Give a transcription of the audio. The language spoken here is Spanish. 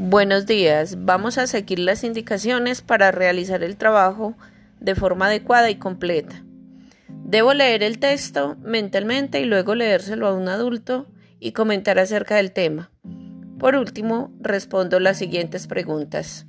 Buenos días. Vamos a seguir las indicaciones para realizar el trabajo de forma adecuada y completa. Debo leer el texto mentalmente y luego leérselo a un adulto y comentar acerca del tema. Por último, respondo las siguientes preguntas.